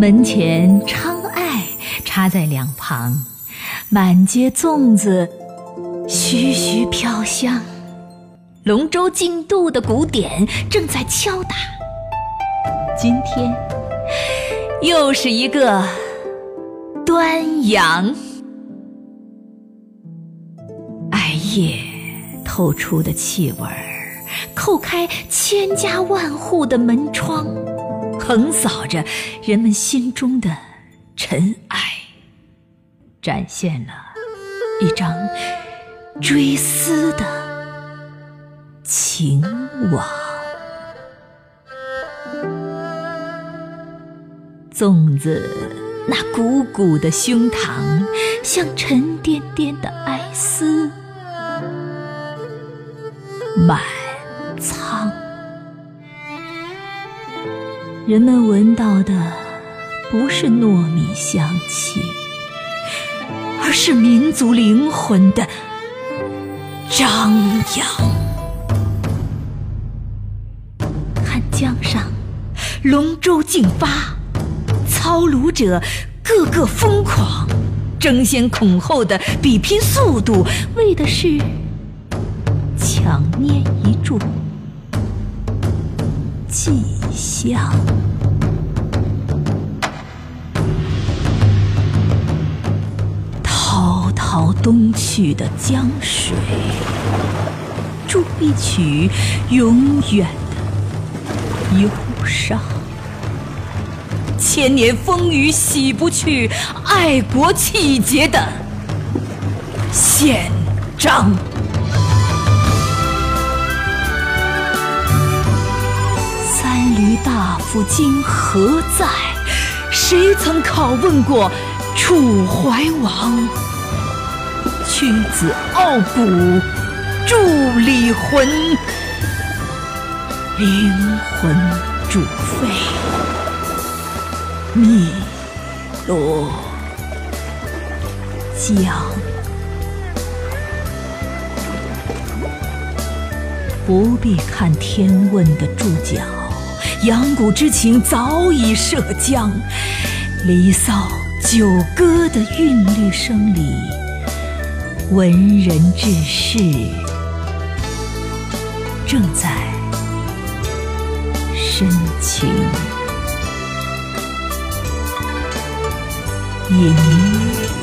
门前昌艾插在两旁，满街粽子徐徐飘香。龙舟竞渡的鼓点正在敲打。今天又是一个端阳。艾叶透出的气味儿，叩开千家万户的门窗，横扫着人们心中的尘埃，展现了一张追思的。情网，粽子那鼓鼓的胸膛，像沉甸甸的哀思，满人们闻到的不是糯米香气，而是民族灵魂的张扬。看江上，龙舟竞发，操橹者个个疯狂，争先恐后的比拼速度，为的是抢捏一柱迹象。滔滔东去的江水，筑一曲永远的。忧伤，千年风雨洗不去爱国气节的宪章。大夫今何在？谁曾拷问过楚怀王？屈子傲骨，铸李魂。灵魂煮沸，汨罗江。不必看天问的注脚，阳谷之情早已涉江。离骚九歌的韵律声里，文人志士正在。深情吟。